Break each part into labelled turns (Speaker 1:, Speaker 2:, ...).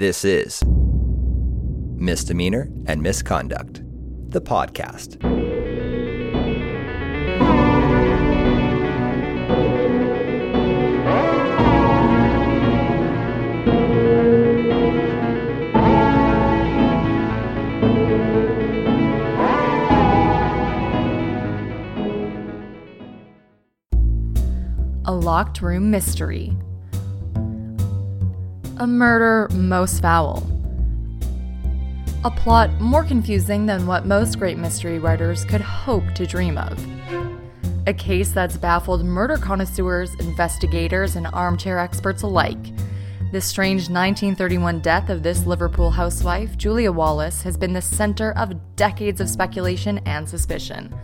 Speaker 1: This is Misdemeanor and Misconduct, the podcast.
Speaker 2: A locked room mystery. A murder most foul. A plot more confusing than what most great mystery writers could hope to dream of. A case that's baffled murder connoisseurs, investigators, and armchair experts alike. The strange 1931 death of this Liverpool housewife, Julia Wallace, has been the center of decades of speculation and suspicion.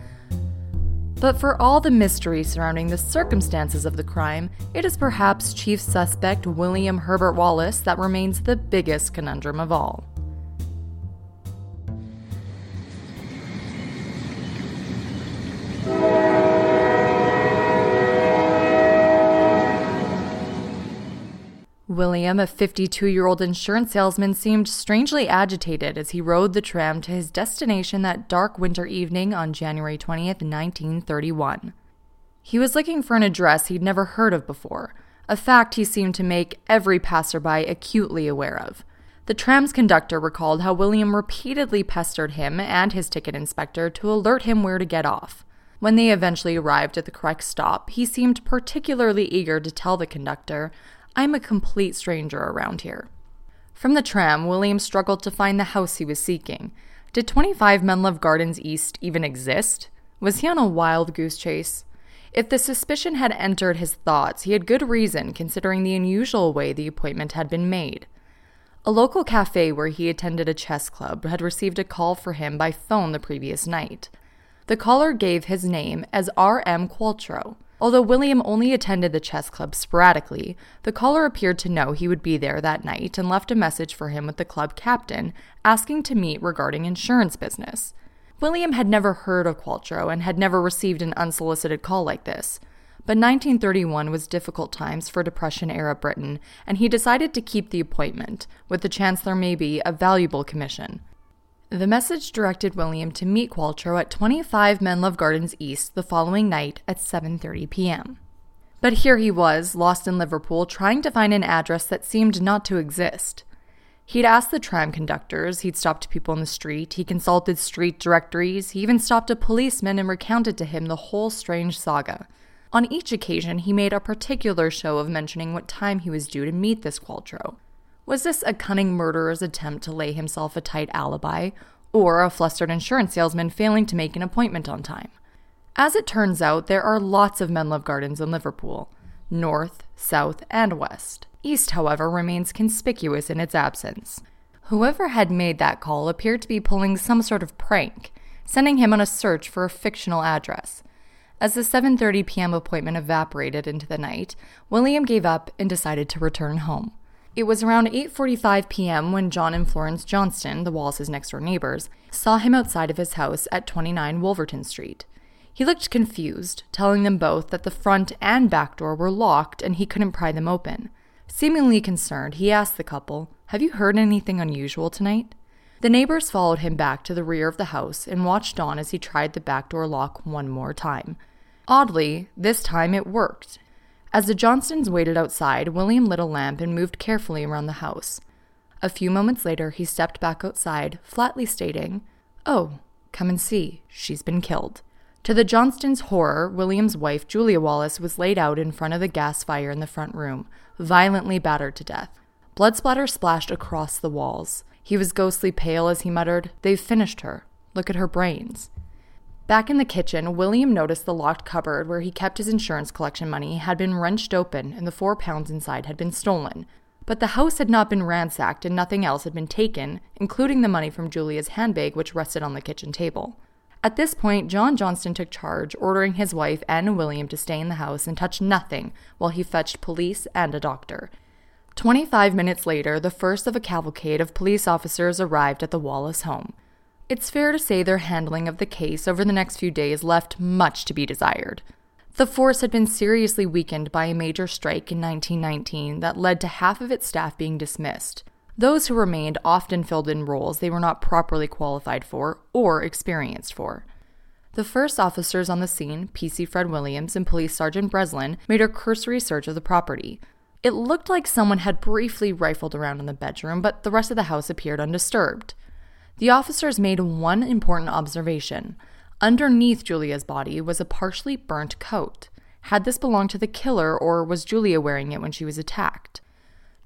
Speaker 2: But for all the mystery surrounding the circumstances of the crime, it is perhaps chief suspect William Herbert Wallace that remains the biggest conundrum of all. William, a 52 year old insurance salesman, seemed strangely agitated as he rode the tram to his destination that dark winter evening on January 20th, 1931. He was looking for an address he'd never heard of before, a fact he seemed to make every passerby acutely aware of. The tram's conductor recalled how William repeatedly pestered him and his ticket inspector to alert him where to get off. When they eventually arrived at the correct stop, he seemed particularly eager to tell the conductor I'm a complete stranger around here. From the tram, William struggled to find the house he was seeking. Did 25 Menlove Gardens East even exist? Was he on a wild goose chase? If the suspicion had entered his thoughts, he had good reason considering the unusual way the appointment had been made. A local cafe where he attended a chess club had received a call for him by phone the previous night. The caller gave his name as R.M. Qualtrough. Although William only attended the chess club sporadically, the caller appeared to know he would be there that night and left a message for him with the club captain asking to meet regarding insurance business. William had never heard of Qualtrough and had never received an unsolicited call like this. But 1931 was difficult times for Depression era Britain, and he decided to keep the appointment, with the Chancellor maybe a valuable commission. The message directed William to meet Qualtrough at 25 Menlove Gardens East the following night at 7:30 p.m. But here he was, lost in Liverpool, trying to find an address that seemed not to exist. He'd asked the tram conductors, he'd stopped people in the street, he consulted street directories, he even stopped a policeman and recounted to him the whole strange saga. On each occasion, he made a particular show of mentioning what time he was due to meet this Qualtrough. Was this a cunning murderer's attempt to lay himself a tight alibi, or a flustered insurance salesman failing to make an appointment on time? As it turns out, there are lots of Menlove Gardens in Liverpool north, south, and west. East, however, remains conspicuous in its absence. Whoever had made that call appeared to be pulling some sort of prank, sending him on a search for a fictional address. As the 7:30 p.m. appointment evaporated into the night, William gave up and decided to return home. It was around 8:45 p.m. when John and Florence Johnston, the Wallace's next-door neighbors, saw him outside of his house at 29 Wolverton Street. He looked confused, telling them both that the front and back door were locked and he couldn't pry them open. Seemingly concerned, he asked the couple, "Have you heard anything unusual tonight?" The neighbors followed him back to the rear of the house and watched on as he tried the back door lock one more time. Oddly, this time it worked, as the Johnstons waited outside, William lit a lamp and moved carefully around the house. A few moments later, he stepped back outside, flatly stating, Oh, come and see, she's been killed. To the Johnstons' horror, William's wife, Julia Wallace, was laid out in front of the gas fire in the front room, violently battered to death. Blood splatter splashed across the walls. He was ghostly pale as he muttered, They've finished her. Look at her brains. Back in the kitchen, William noticed the locked cupboard where he kept his insurance collection money had been wrenched open and the four pounds inside had been stolen. But the house had not been ransacked and nothing else had been taken, including the money from Julia's handbag, which rested on the kitchen table. At this point, John Johnston took charge, ordering his wife and William to stay in the house and touch nothing while he fetched police and a doctor. Twenty five minutes later, the first of a cavalcade of police officers arrived at the Wallace home. It's fair to say their handling of the case over the next few days left much to be desired. The force had been seriously weakened by a major strike in 1919 that led to half of its staff being dismissed. Those who remained often filled in roles they were not properly qualified for or experienced for. The first officers on the scene, PC Fred Williams and Police Sergeant Breslin, made a cursory search of the property. It looked like someone had briefly rifled around in the bedroom, but the rest of the house appeared undisturbed. The officers made one important observation. Underneath Julia's body was a partially burnt coat. Had this belonged to the killer, or was Julia wearing it when she was attacked?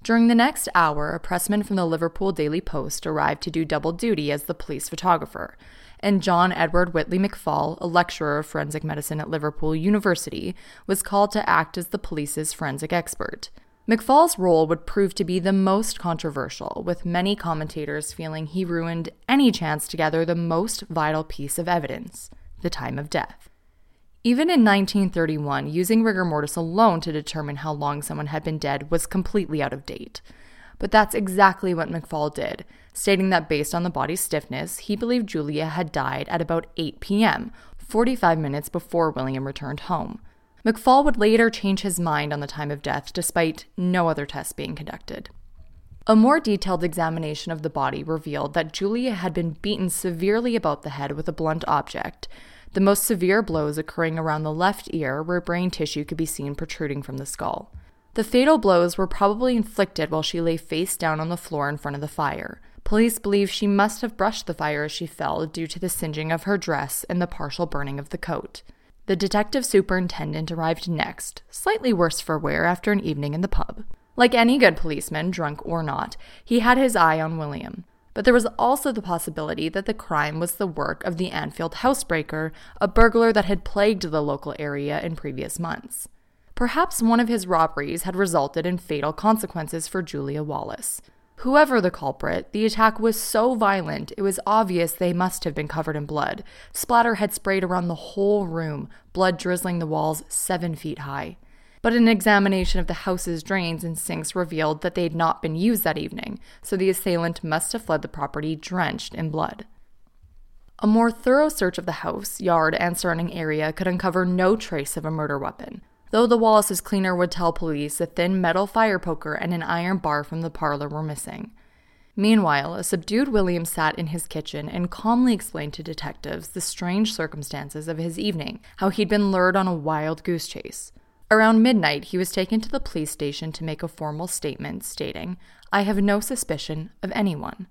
Speaker 2: During the next hour, a pressman from the Liverpool Daily Post arrived to do double duty as the police photographer, and John Edward Whitley McFall, a lecturer of forensic medicine at Liverpool University, was called to act as the police's forensic expert. McFall's role would prove to be the most controversial, with many commentators feeling he ruined any chance to gather the most vital piece of evidence the time of death. Even in 1931, using rigor mortis alone to determine how long someone had been dead was completely out of date. But that's exactly what McFall did, stating that based on the body's stiffness, he believed Julia had died at about 8 p.m., 45 minutes before William returned home. McFall would later change his mind on the time of death despite no other tests being conducted. A more detailed examination of the body revealed that Julia had been beaten severely about the head with a blunt object, the most severe blows occurring around the left ear where brain tissue could be seen protruding from the skull. The fatal blows were probably inflicted while she lay face down on the floor in front of the fire. Police believe she must have brushed the fire as she fell due to the singeing of her dress and the partial burning of the coat. The detective superintendent arrived next, slightly worse for wear after an evening in the pub. Like any good policeman, drunk or not, he had his eye on William. But there was also the possibility that the crime was the work of the Anfield housebreaker, a burglar that had plagued the local area in previous months. Perhaps one of his robberies had resulted in fatal consequences for Julia Wallace. Whoever the culprit, the attack was so violent it was obvious they must have been covered in blood. Splatter had sprayed around the whole room, blood drizzling the walls seven feet high but an examination of the house's drains and sinks revealed that they had not been used that evening, so the assailant must have fled the property drenched in blood. A more thorough search of the house, yard, and surrounding area could uncover no trace of a murder weapon, though the Wallace's cleaner would tell police a thin metal fire poker and an iron bar from the parlor were missing. Meanwhile, a subdued William sat in his kitchen and calmly explained to detectives the strange circumstances of his evening, how he'd been lured on a wild goose chase. Around midnight, he was taken to the police station to make a formal statement stating, I have no suspicion of anyone.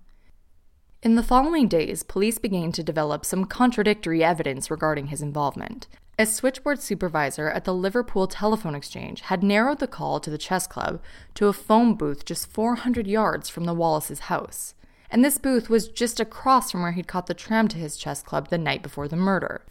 Speaker 2: In the following days, police began to develop some contradictory evidence regarding his involvement. A switchboard supervisor at the Liverpool Telephone Exchange had narrowed the call to the chess club to a phone booth just 400 yards from the Wallace's house. And this booth was just across from where he'd caught the tram to his chess club the night before the murder.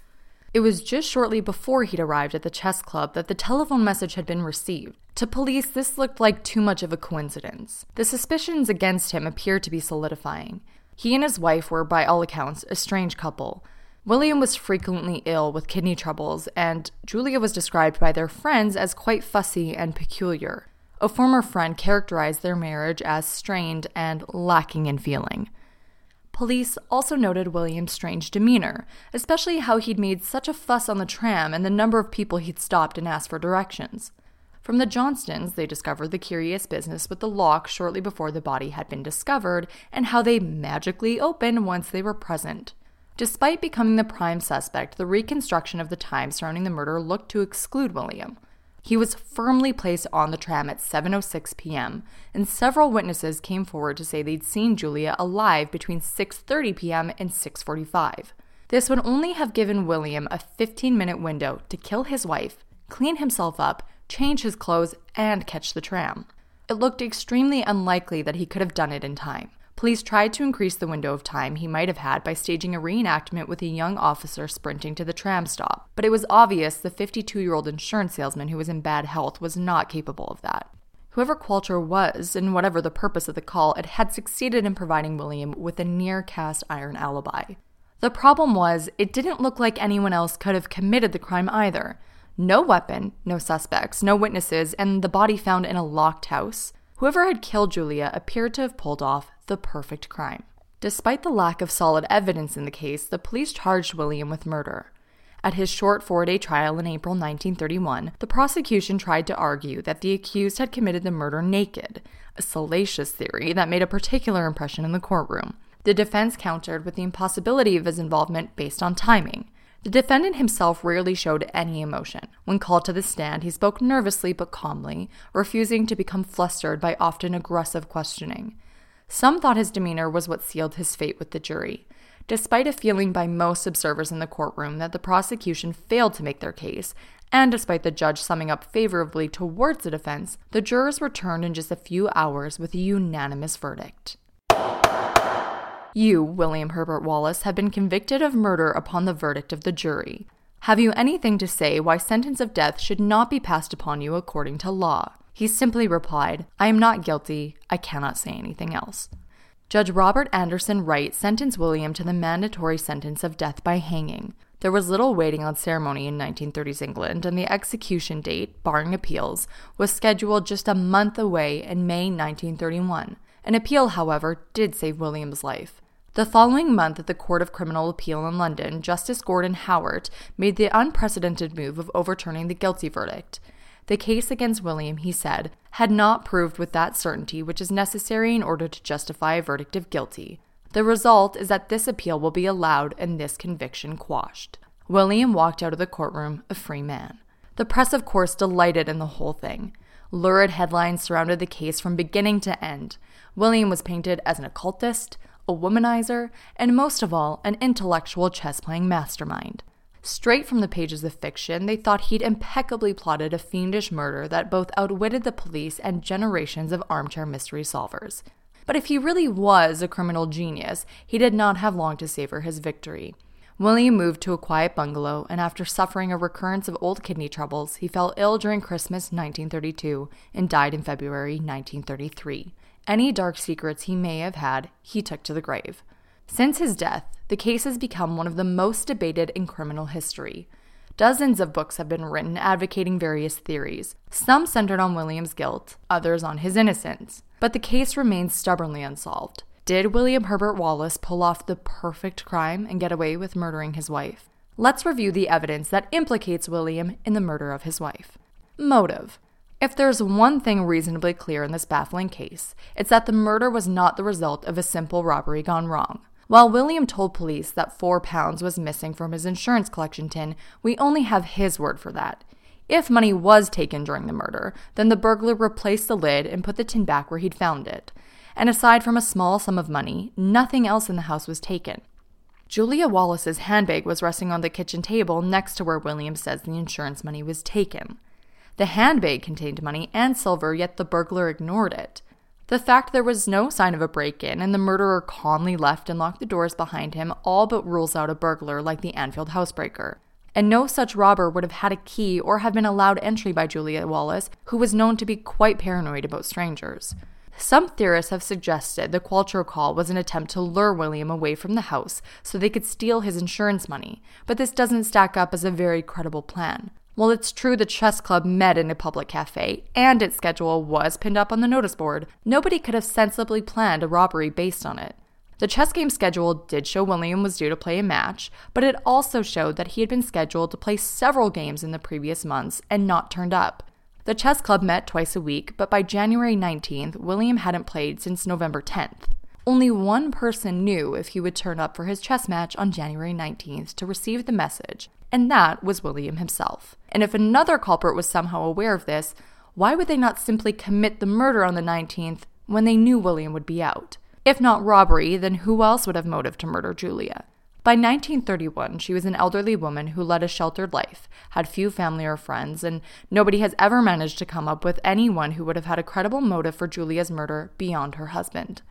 Speaker 2: It was just shortly before he'd arrived at the chess club that the telephone message had been received. To police, this looked like too much of a coincidence. The suspicions against him appeared to be solidifying. He and his wife were, by all accounts, a strange couple. William was frequently ill with kidney troubles, and Julia was described by their friends as quite fussy and peculiar. A former friend characterized their marriage as strained and lacking in feeling. Police also noted William's strange demeanor, especially how he'd made such a fuss on the tram and the number of people he'd stopped and asked for directions. From the Johnstons, they discovered the curious business with the lock shortly before the body had been discovered and how they magically opened once they were present. Despite becoming the prime suspect, the reconstruction of the time surrounding the murder looked to exclude William. He was firmly placed on the tram at 7:06 p.m., and several witnesses came forward to say they'd seen Julia alive between 6:30 p.m. and 6:45. This would only have given William a 15-minute window to kill his wife, clean himself up, change his clothes, and catch the tram. It looked extremely unlikely that he could have done it in time. Police tried to increase the window of time he might have had by staging a reenactment with a young officer sprinting to the tram stop, but it was obvious the 52 year old insurance salesman who was in bad health was not capable of that. Whoever Qualtrough was, and whatever the purpose of the call, it had succeeded in providing William with a near cast iron alibi. The problem was, it didn't look like anyone else could have committed the crime either. No weapon, no suspects, no witnesses, and the body found in a locked house. Whoever had killed Julia appeared to have pulled off the perfect crime. Despite the lack of solid evidence in the case, the police charged William with murder. At his short four day trial in April 1931, the prosecution tried to argue that the accused had committed the murder naked, a salacious theory that made a particular impression in the courtroom. The defense countered with the impossibility of his involvement based on timing. The defendant himself rarely showed any emotion. When called to the stand, he spoke nervously but calmly, refusing to become flustered by often aggressive questioning. Some thought his demeanor was what sealed his fate with the jury. Despite a feeling by most observers in the courtroom that the prosecution failed to make their case, and despite the judge summing up favorably towards the defense, the jurors returned in just a few hours with a unanimous verdict. You, William Herbert Wallace, have been convicted of murder upon the verdict of the jury. Have you anything to say why sentence of death should not be passed upon you according to law? He simply replied, I am not guilty. I cannot say anything else. Judge Robert Anderson Wright sentenced William to the mandatory sentence of death by hanging. There was little waiting on ceremony in 1930s England, and the execution date, barring appeals, was scheduled just a month away in May 1931. An appeal, however, did save William's life. The following month at the Court of Criminal Appeal in London, Justice Gordon Hewart made the unprecedented move of overturning the guilty verdict. The case against William, he said, had not proved with that certainty which is necessary in order to justify a verdict of guilty. The result is that this appeal will be allowed and this conviction quashed. William walked out of the courtroom a free man. The press, of course, delighted in the whole thing. Lurid headlines surrounded the case from beginning to end. William was painted as an occultist, a womanizer, and most of all, an intellectual chess playing mastermind. Straight from the pages of fiction, they thought he'd impeccably plotted a fiendish murder that both outwitted the police and generations of armchair mystery solvers. But if he really was a criminal genius, he did not have long to savor his victory. William moved to a quiet bungalow, and after suffering a recurrence of old kidney troubles, he fell ill during Christmas 1932 and died in February 1933. Any dark secrets he may have had, he took to the grave. Since his death, the case has become one of the most debated in criminal history. Dozens of books have been written advocating various theories, some centered on William's guilt, others on his innocence. But the case remains stubbornly unsolved. Did William Herbert Wallace pull off the perfect crime and get away with murdering his wife? Let's review the evidence that implicates William in the murder of his wife. Motive. If there's one thing reasonably clear in this baffling case, it's that the murder was not the result of a simple robbery gone wrong. While William told police that four pounds was missing from his insurance collection tin, we only have his word for that. If money was taken during the murder, then the burglar replaced the lid and put the tin back where he'd found it. And aside from a small sum of money, nothing else in the house was taken. Julia Wallace's handbag was resting on the kitchen table next to where William says the insurance money was taken. The handbag contained money and silver, yet the burglar ignored it. The fact there was no sign of a break in and the murderer calmly left and locked the doors behind him all but rules out a burglar like the Anfield housebreaker. And no such robber would have had a key or have been allowed entry by Julia Wallace, who was known to be quite paranoid about strangers. Some theorists have suggested the Qualtrough call was an attempt to lure William away from the house so they could steal his insurance money, but this doesn't stack up as a very credible plan. While it's true the chess club met in a public cafe and its schedule was pinned up on the notice board, nobody could have sensibly planned a robbery based on it. The chess game schedule did show William was due to play a match, but it also showed that he had been scheduled to play several games in the previous months and not turned up. The chess club met twice a week, but by January 19th, William hadn't played since November 10th. Only one person knew if he would turn up for his chess match on January 19th to receive the message, and that was William himself. And if another culprit was somehow aware of this, why would they not simply commit the murder on the 19th when they knew William would be out? If not robbery, then who else would have motive to murder Julia? By 1931, she was an elderly woman who led a sheltered life, had few family or friends, and nobody has ever managed to come up with anyone who would have had a credible motive for Julia's murder beyond her husband.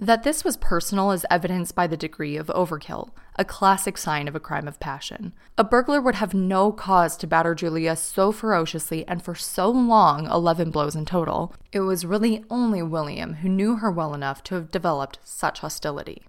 Speaker 2: That this was personal is evidenced by the degree of overkill, a classic sign of a crime of passion. A burglar would have no cause to batter Julia so ferociously and for so long 11 blows in total. It was really only William who knew her well enough to have developed such hostility.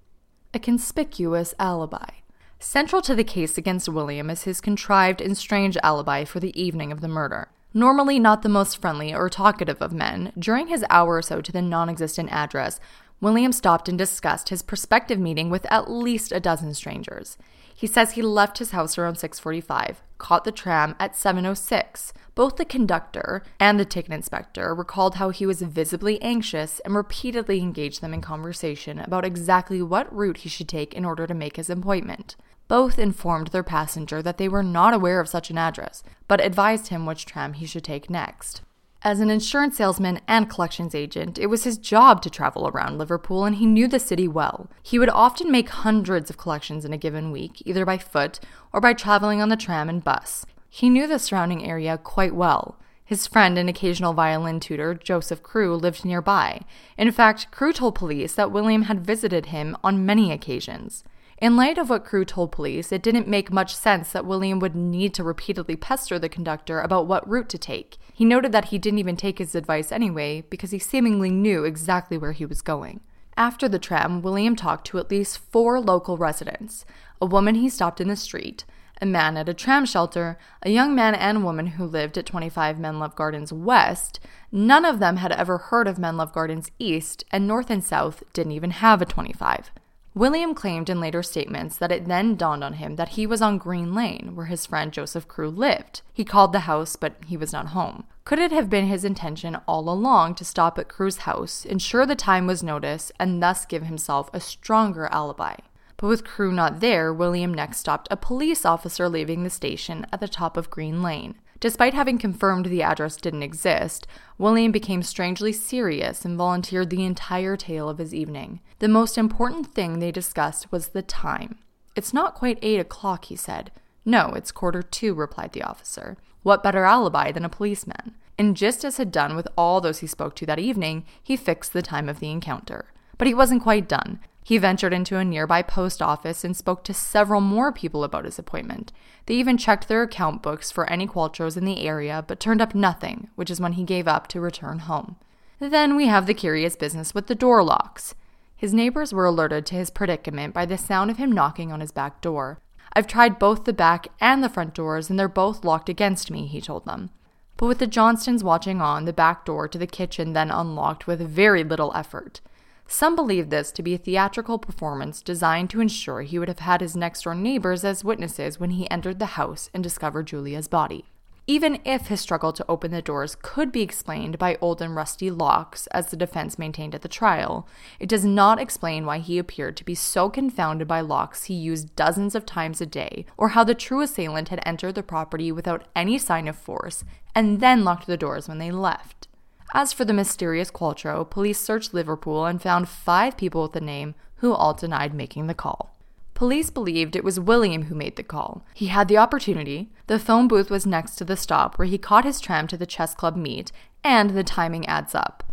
Speaker 2: A conspicuous alibi. Central to the case against William is his contrived and strange alibi for the evening of the murder. Normally not the most friendly or talkative of men, during his hour or so to the non existent address, William stopped and discussed his prospective meeting with at least a dozen strangers. He says he left his house around 6:45, caught the tram at 7:06. Both the conductor and the ticket inspector recalled how he was visibly anxious and repeatedly engaged them in conversation about exactly what route he should take in order to make his appointment. Both informed their passenger that they were not aware of such an address, but advised him which tram he should take next. As an insurance salesman and collections agent, it was his job to travel around Liverpool and he knew the city well. He would often make hundreds of collections in a given week, either by foot or by traveling on the tram and bus. He knew the surrounding area quite well. His friend and occasional violin tutor, Joseph Crewe, lived nearby. In fact, Crewe told police that William had visited him on many occasions. In light of what Crewe told police, it didn't make much sense that William would need to repeatedly pester the conductor about what route to take. He noted that he didn't even take his advice anyway because he seemingly knew exactly where he was going. After the tram, William talked to at least four local residents a woman he stopped in the street, a man at a tram shelter, a young man and woman who lived at 25 Menlove Gardens West. None of them had ever heard of Menlove Gardens East, and North and South didn't even have a 25. William claimed in later statements that it then dawned on him that he was on Green Lane, where his friend Joseph Crewe lived. He called the house, but he was not home. Could it have been his intention all along to stop at Crewe's house, ensure the time was noticed, and thus give himself a stronger alibi? But with Crewe not there, William next stopped a police officer leaving the station at the top of Green Lane. Despite having confirmed the address didn't exist, William became strangely serious and volunteered the entire tale of his evening. The most important thing they discussed was the time. It's not quite eight o'clock, he said. No, it's quarter two, replied the officer. What better alibi than a policeman? And just as had done with all those he spoke to that evening, he fixed the time of the encounter. But he wasn't quite done. He ventured into a nearby post office and spoke to several more people about his appointment. They even checked their account books for any Qualtroughs in the area, but turned up nothing, which is when he gave up to return home. Then we have the curious business with the door locks. His neighbors were alerted to his predicament by the sound of him knocking on his back door. I've tried both the back and the front doors, and they're both locked against me, he told them. But with the Johnstons watching on, the back door to the kitchen then unlocked with very little effort. Some believe this to be a theatrical performance designed to ensure he would have had his next door neighbors as witnesses when he entered the house and discovered Julia's body. Even if his struggle to open the doors could be explained by old and rusty locks, as the defense maintained at the trial, it does not explain why he appeared to be so confounded by locks he used dozens of times a day, or how the true assailant had entered the property without any sign of force and then locked the doors when they left. As for the mysterious Qualtrough, police searched Liverpool and found five people with the name who all denied making the call. Police believed it was William who made the call. He had the opportunity. The phone booth was next to the stop where he caught his tram to the chess club meet, and the timing adds up.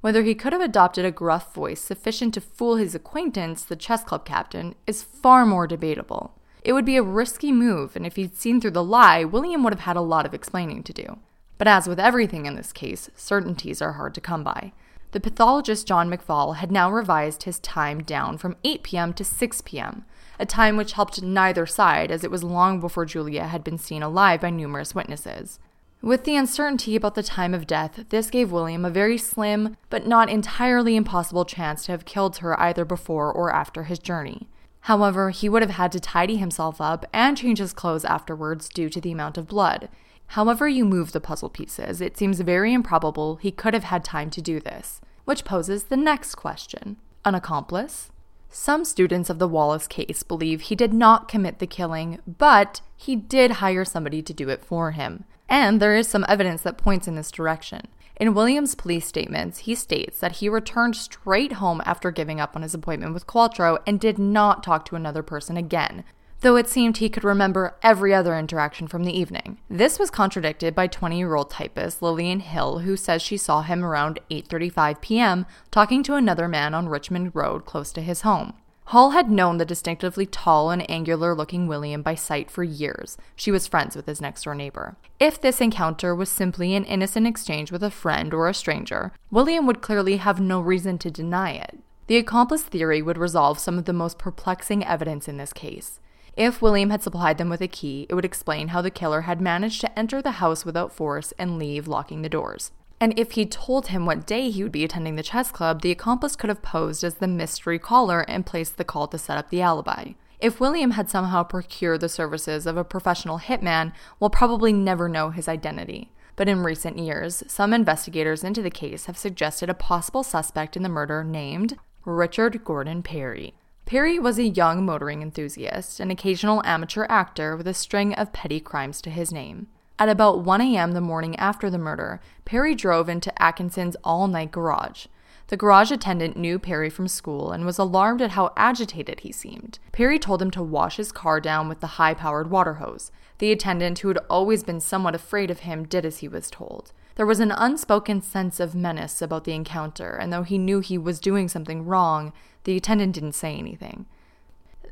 Speaker 2: Whether he could have adopted a gruff voice sufficient to fool his acquaintance, the chess club captain, is far more debatable. It would be a risky move, and if he'd seen through the lie, William would have had a lot of explaining to do. But as with everything in this case, certainties are hard to come by. The pathologist John McFall had now revised his time down from 8 p.m. to 6 p.m., a time which helped neither side as it was long before Julia had been seen alive by numerous witnesses. With the uncertainty about the time of death, this gave William a very slim, but not entirely impossible chance to have killed her either before or after his journey. However, he would have had to tidy himself up and change his clothes afterwards due to the amount of blood. However, you move the puzzle pieces, it seems very improbable he could have had time to do this, which poses the next question An accomplice? Some students of the Wallace case believe he did not commit the killing, but he did hire somebody to do it for him. And there is some evidence that points in this direction. In Williams' police statements, he states that he returned straight home after giving up on his appointment with Qualtrough and did not talk to another person again, though it seemed he could remember every other interaction from the evening. This was contradicted by 20-year-old typist Lillian Hill, who says she saw him around 8:35 p.m. talking to another man on Richmond Road close to his home. Hall had known the distinctively tall and angular looking William by sight for years. She was friends with his next door neighbor. If this encounter was simply an innocent exchange with a friend or a stranger, William would clearly have no reason to deny it. The accomplice theory would resolve some of the most perplexing evidence in this case. If William had supplied them with a key, it would explain how the killer had managed to enter the house without force and leave locking the doors. And if he told him what day he would be attending the chess club, the accomplice could have posed as the mystery caller and placed the call to set up the alibi. If William had somehow procured the services of a professional hitman, we'll probably never know his identity. But in recent years, some investigators into the case have suggested a possible suspect in the murder named Richard Gordon Perry. Perry was a young motoring enthusiast, an occasional amateur actor with a string of petty crimes to his name. At about 1 a.m. the morning after the murder, Perry drove into Atkinson's all night garage. The garage attendant knew Perry from school and was alarmed at how agitated he seemed. Perry told him to wash his car down with the high powered water hose. The attendant, who had always been somewhat afraid of him, did as he was told. There was an unspoken sense of menace about the encounter, and though he knew he was doing something wrong, the attendant didn't say anything.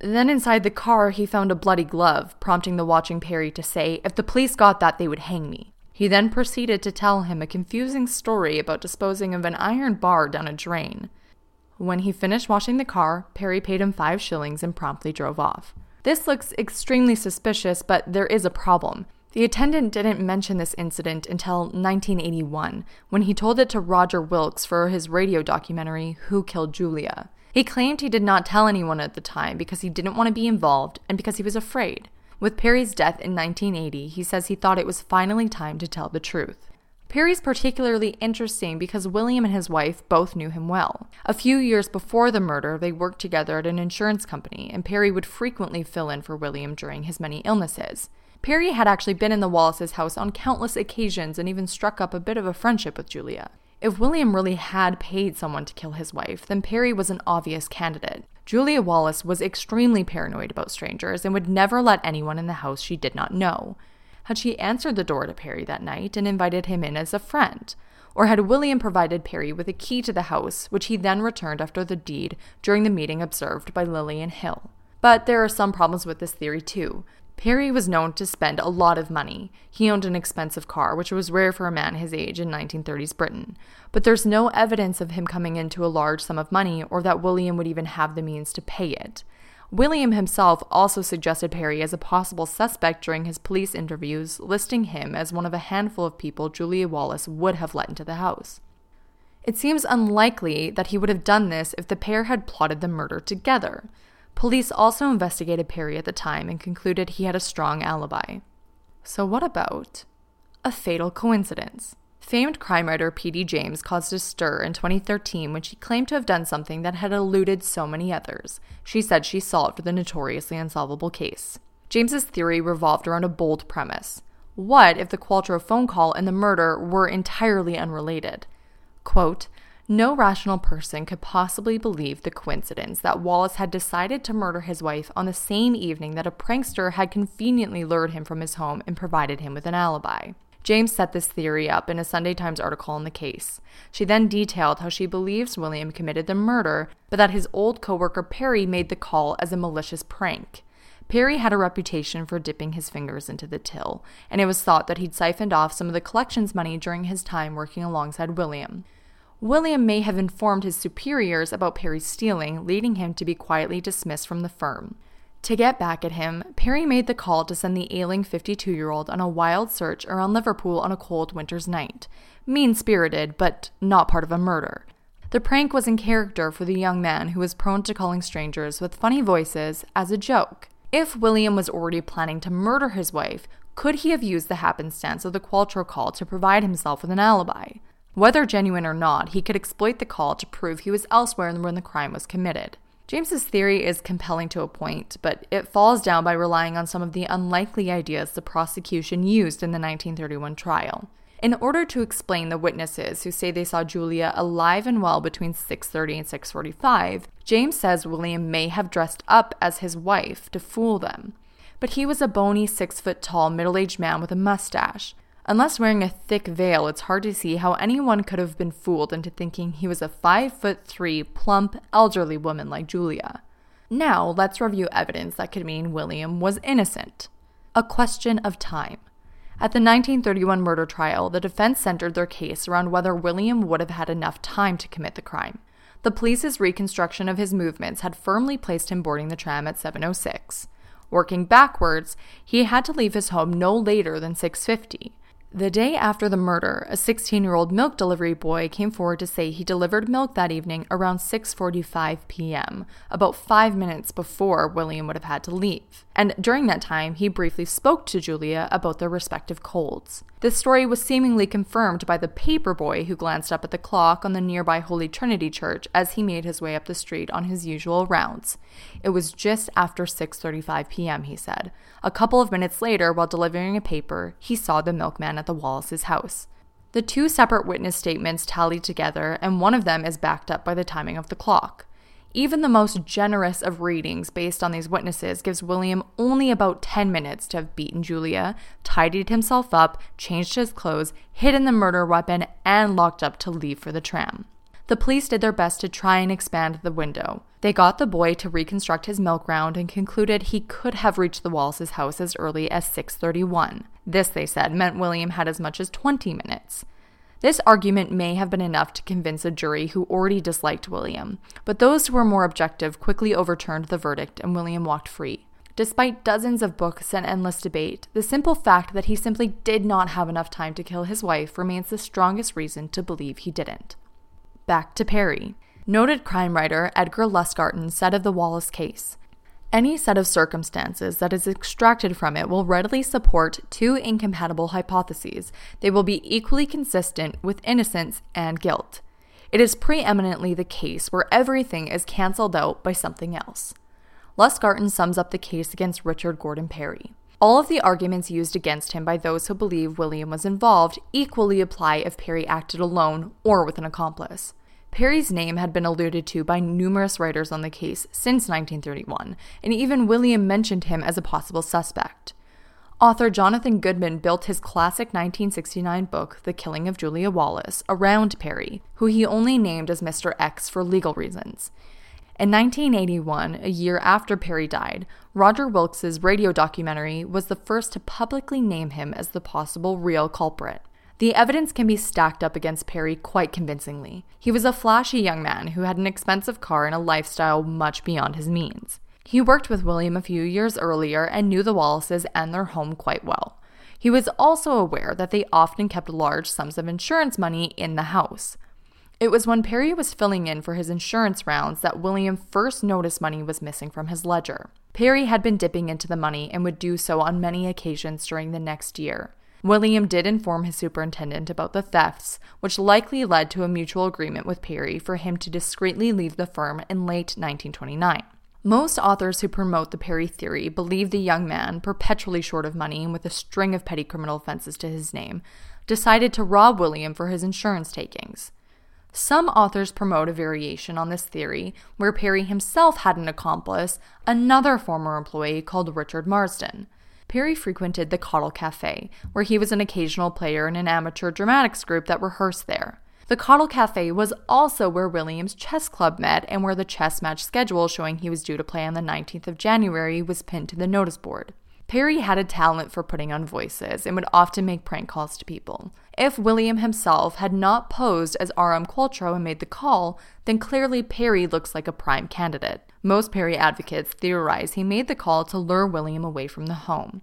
Speaker 2: Then inside the car, he found a bloody glove, prompting the watching Perry to say, If the police got that, they would hang me. He then proceeded to tell him a confusing story about disposing of an iron bar down a drain. When he finished washing the car, Perry paid him five shillings and promptly drove off. This looks extremely suspicious, but there is a problem. The attendant didn't mention this incident until 1981, when he told it to Roger Wilkes for his radio documentary, Who Killed Julia. He claimed he did not tell anyone at the time because he didn't want to be involved and because he was afraid. With Perry's death in 1980, he says he thought it was finally time to tell the truth. Perry's particularly interesting because William and his wife both knew him well. A few years before the murder, they worked together at an insurance company, and Perry would frequently fill in for William during his many illnesses. Perry had actually been in the Wallaces' house on countless occasions and even struck up a bit of a friendship with Julia. If William really had paid someone to kill his wife, then Perry was an obvious candidate. Julia Wallace was extremely paranoid about strangers and would never let anyone in the house she did not know. Had she answered the door to Perry that night and invited him in as a friend? Or had William provided Perry with a key to the house, which he then returned after the deed during the meeting observed by Lillian Hill? But there are some problems with this theory too. Perry was known to spend a lot of money. He owned an expensive car, which was rare for a man his age in 1930s Britain. But there's no evidence of him coming into a large sum of money or that William would even have the means to pay it. William himself also suggested Perry as a possible suspect during his police interviews, listing him as one of a handful of people Julia Wallace would have let into the house. It seems unlikely that he would have done this if the pair had plotted the murder together. Police also investigated Perry at the time and concluded he had a strong alibi. So, what about a fatal coincidence? Famed crime writer P.D. James caused a stir in 2013 when she claimed to have done something that had eluded so many others. She said she solved the notoriously unsolvable case. James's theory revolved around a bold premise. What if the Qualtrough phone call and the murder were entirely unrelated? Quote, no rational person could possibly believe the coincidence that Wallace had decided to murder his wife on the same evening that a prankster had conveniently lured him from his home and provided him with an alibi. James set this theory up in a Sunday Times article on the case. She then detailed how she believes William committed the murder, but that his old coworker Perry made the call as a malicious prank. Perry had a reputation for dipping his fingers into the till, and it was thought that he'd siphoned off some of the collections money during his time working alongside William. William may have informed his superiors about Perry's stealing, leading him to be quietly dismissed from the firm. To get back at him, Perry made the call to send the ailing 52 year old on a wild search around Liverpool on a cold winter's night. Mean spirited, but not part of a murder. The prank was in character for the young man who was prone to calling strangers with funny voices as a joke. If William was already planning to murder his wife, could he have used the happenstance of the Qualtrough call to provide himself with an alibi? Whether genuine or not, he could exploit the call to prove he was elsewhere when the crime was committed. James's theory is compelling to a point, but it falls down by relying on some of the unlikely ideas the prosecution used in the 1931 trial. In order to explain the witnesses who say they saw Julia alive and well between 6:30 and 6:45, James says William may have dressed up as his wife to fool them. But he was a bony, 6 foot tall, middle aged man with a mustache. Unless wearing a thick veil, it's hard to see how anyone could have been fooled into thinking he was a 5 foot 3 plump, elderly woman like Julia. Now, let's review evidence that could mean William was innocent. A question of time. At the 1931 murder trial, the defense centered their case around whether William would have had enough time to commit the crime. The police's reconstruction of his movements had firmly placed him boarding the tram at 706. Working backwards, he had to leave his home no later than 650. The day after the murder, a 16-year-old milk delivery boy came forward to say he delivered milk that evening around 6:45 p.m., about 5 minutes before William would have had to leave. And during that time, he briefly spoke to Julia about their respective colds. This story was seemingly confirmed by the paper boy who glanced up at the clock on the nearby Holy Trinity Church as he made his way up the street on his usual rounds. It was just after 6:35 p.m., he said. A couple of minutes later, while delivering a paper, he saw the milkman at the Wallace's house. The two separate witness statements tally together, and one of them is backed up by the timing of the clock. Even the most generous of readings based on these witnesses gives William only about 10 minutes to have beaten Julia, tidied himself up, changed his clothes, hidden the murder weapon, and locked up to leave for the tram. The police did their best to try and expand the window. They got the boy to reconstruct his milk round and concluded he could have reached the Wallace's house as early as 6:31. This, they said, meant William had as much as 20 minutes. This argument may have been enough to convince a jury who already disliked William, but those who were more objective quickly overturned the verdict and William walked free. Despite dozens of books and endless debate, the simple fact that he simply did not have enough time to kill his wife remains the strongest reason to believe he didn't. Back to Perry. Noted crime writer Edgar Lustgarten said of the Wallace case Any set of circumstances that is extracted from it will readily support two incompatible hypotheses. They will be equally consistent with innocence and guilt. It is preeminently the case where everything is cancelled out by something else. Lustgarten sums up the case against Richard Gordon Perry. All of the arguments used against him by those who believe William was involved equally apply if Perry acted alone or with an accomplice. Perry's name had been alluded to by numerous writers on the case since 1931, and even William mentioned him as a possible suspect. Author Jonathan Goodman built his classic 1969 book, The Killing of Julia Wallace, around Perry, who he only named as Mr. X for legal reasons. In 1981, a year after Perry died, Roger Wilkes's radio documentary was the first to publicly name him as the possible real culprit. The evidence can be stacked up against Perry quite convincingly. He was a flashy young man who had an expensive car and a lifestyle much beyond his means. He worked with William a few years earlier and knew the Wallaces and their home quite well. He was also aware that they often kept large sums of insurance money in the house. It was when Perry was filling in for his insurance rounds that William first noticed money was missing from his ledger. Perry had been dipping into the money and would do so on many occasions during the next year. William did inform his superintendent about the thefts, which likely led to a mutual agreement with Perry for him to discreetly leave the firm in late 1929. Most authors who promote the Perry theory believe the young man, perpetually short of money and with a string of petty criminal offenses to his name, decided to rob William for his insurance takings. Some authors promote a variation on this theory where Perry himself had an accomplice, another former employee called Richard Marsden. Perry frequented the Cottle Cafe, where he was an occasional player in an amateur dramatics group that rehearsed there. The Cottle Cafe was also where Williams Chess Club met and where the chess match schedule showing he was due to play on the 19th of January was pinned to the notice board. Perry had a talent for putting on voices and would often make prank calls to people. If William himself had not posed as R.M. Qualtrough and made the call, then clearly Perry looks like a prime candidate. Most Perry advocates theorize he made the call to lure William away from the home.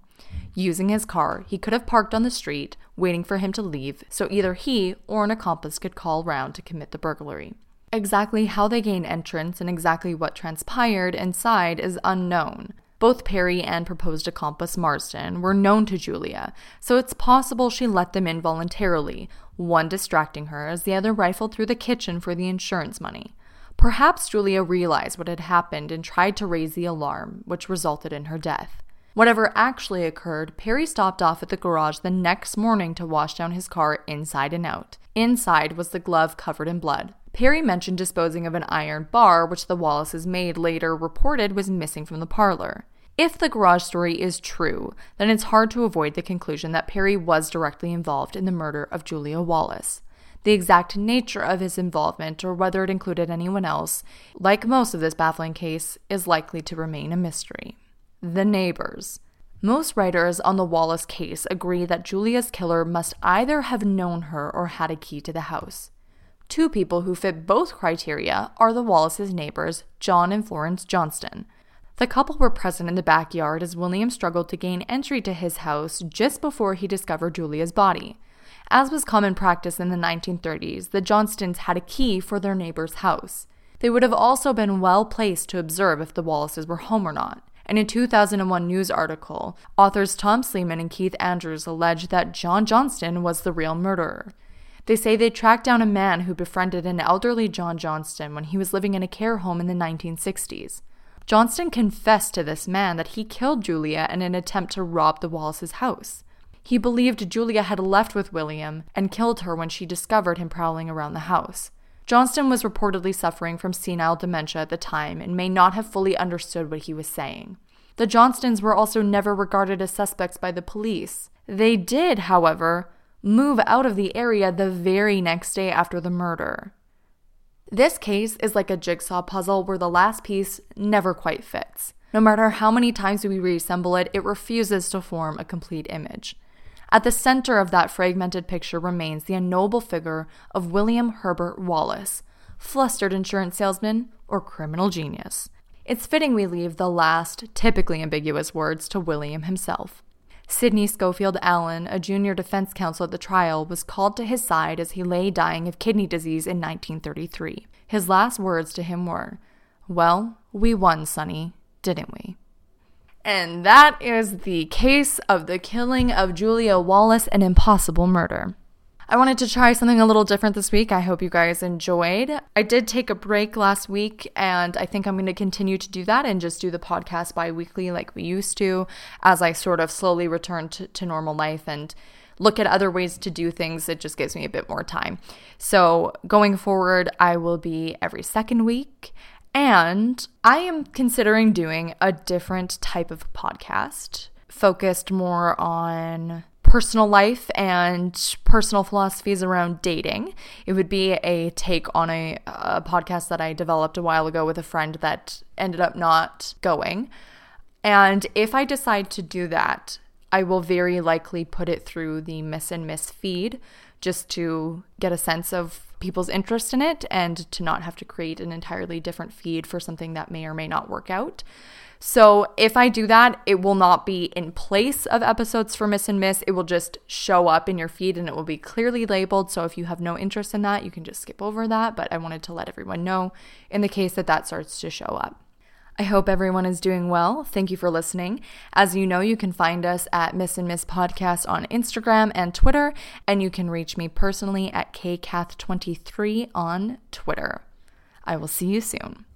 Speaker 2: Using his car, he could have parked on the street, waiting for him to leave, so either he or an accomplice could call round to commit the burglary. Exactly how they gained entrance and exactly what transpired inside is unknown. Both Perry and proposed accomplice Marsden were known to Julia, so it's possible she let them in voluntarily, one distracting her as the other rifled through the kitchen for the insurance money. Perhaps Julia realized what had happened and tried to raise the alarm, which resulted in her death. Whatever actually occurred, Perry stopped off at the garage the next morning to wash down his car inside and out. Inside was the glove covered in blood. Perry mentioned disposing of an iron bar, which the Wallaces maid later reported was missing from the parlor. If the garage story is true, then it's hard to avoid the conclusion that Perry was directly involved in the murder of Julia Wallace. The exact nature of his involvement, or whether it included anyone else, like most of this baffling case, is likely to remain a mystery. The neighbors. Most writers on the Wallace case agree that Julia's killer must either have known her or had a key to the house. Two people who fit both criteria are the Wallace's neighbors, John and Florence Johnston. The couple were present in the backyard as William struggled to gain entry to his house just before he discovered Julia's body. As was common practice in the 1930s, the Johnstons had a key for their neighbor's house. They would have also been well placed to observe if the Wallaces were home or not. In a 2001 news article, authors Tom Sleeman and Keith Andrews allege that John Johnston was the real murderer. They say they tracked down a man who befriended an elderly John Johnston when he was living in a care home in the 1960s. Johnston confessed to this man that he killed Julia in an attempt to rob the Wallace's house. He believed Julia had left with William and killed her when she discovered him prowling around the house. Johnston was reportedly suffering from senile dementia at the time and may not have fully understood what he was saying. The Johnstons were also never regarded as suspects by the police. They did, however, move out of the area the very next day after the murder. This case is like a jigsaw puzzle where the last piece never quite fits. No matter how many times we reassemble it, it refuses to form a complete image. At the center of that fragmented picture remains the unknowable figure of William Herbert Wallace, flustered insurance salesman or criminal genius. It's fitting we leave the last, typically ambiguous words to William himself. Sidney Scholefield Allen, a junior defense counsel at the trial, was called to his side as he lay dying of kidney disease in 1933. His last words to him were, Well, we won, Sonny, didn't we? And that is the case of the killing of Julia Wallace, an impossible murder. I wanted to try something a little different this week. I hope you guys enjoyed. I did take a break last week, and I think I'm going to continue to do that and just do the podcast bi weekly like we used to as I sort of slowly return to, to normal life and look at other ways to do things. It just gives me a bit more time. So going forward, I will be every second week. And I am considering doing a different type of podcast focused more on personal life and personal philosophies around dating. It would be a take on a, a, podcast that I developed a while ago with a friend that ended up not going. And if I decide to do that, I will very likely put it through the Miss and Miss feed just to get a sense of people's interest in it and to not have to create an entirely different feed for something that may or may not work out. So, if I do that, it will not be in place of episodes for Miss and Miss. It will just show up in your feed and it will be clearly labeled. So, if you have no interest in that, you can just skip over that. But I wanted to let everyone know in the case that that starts to show up. I hope everyone is doing well. Thank you for listening. As you know, you can find us at Miss and Miss Podcast on Instagram and Twitter, and you can reach me personally at kcath23 on Twitter. I will see you soon.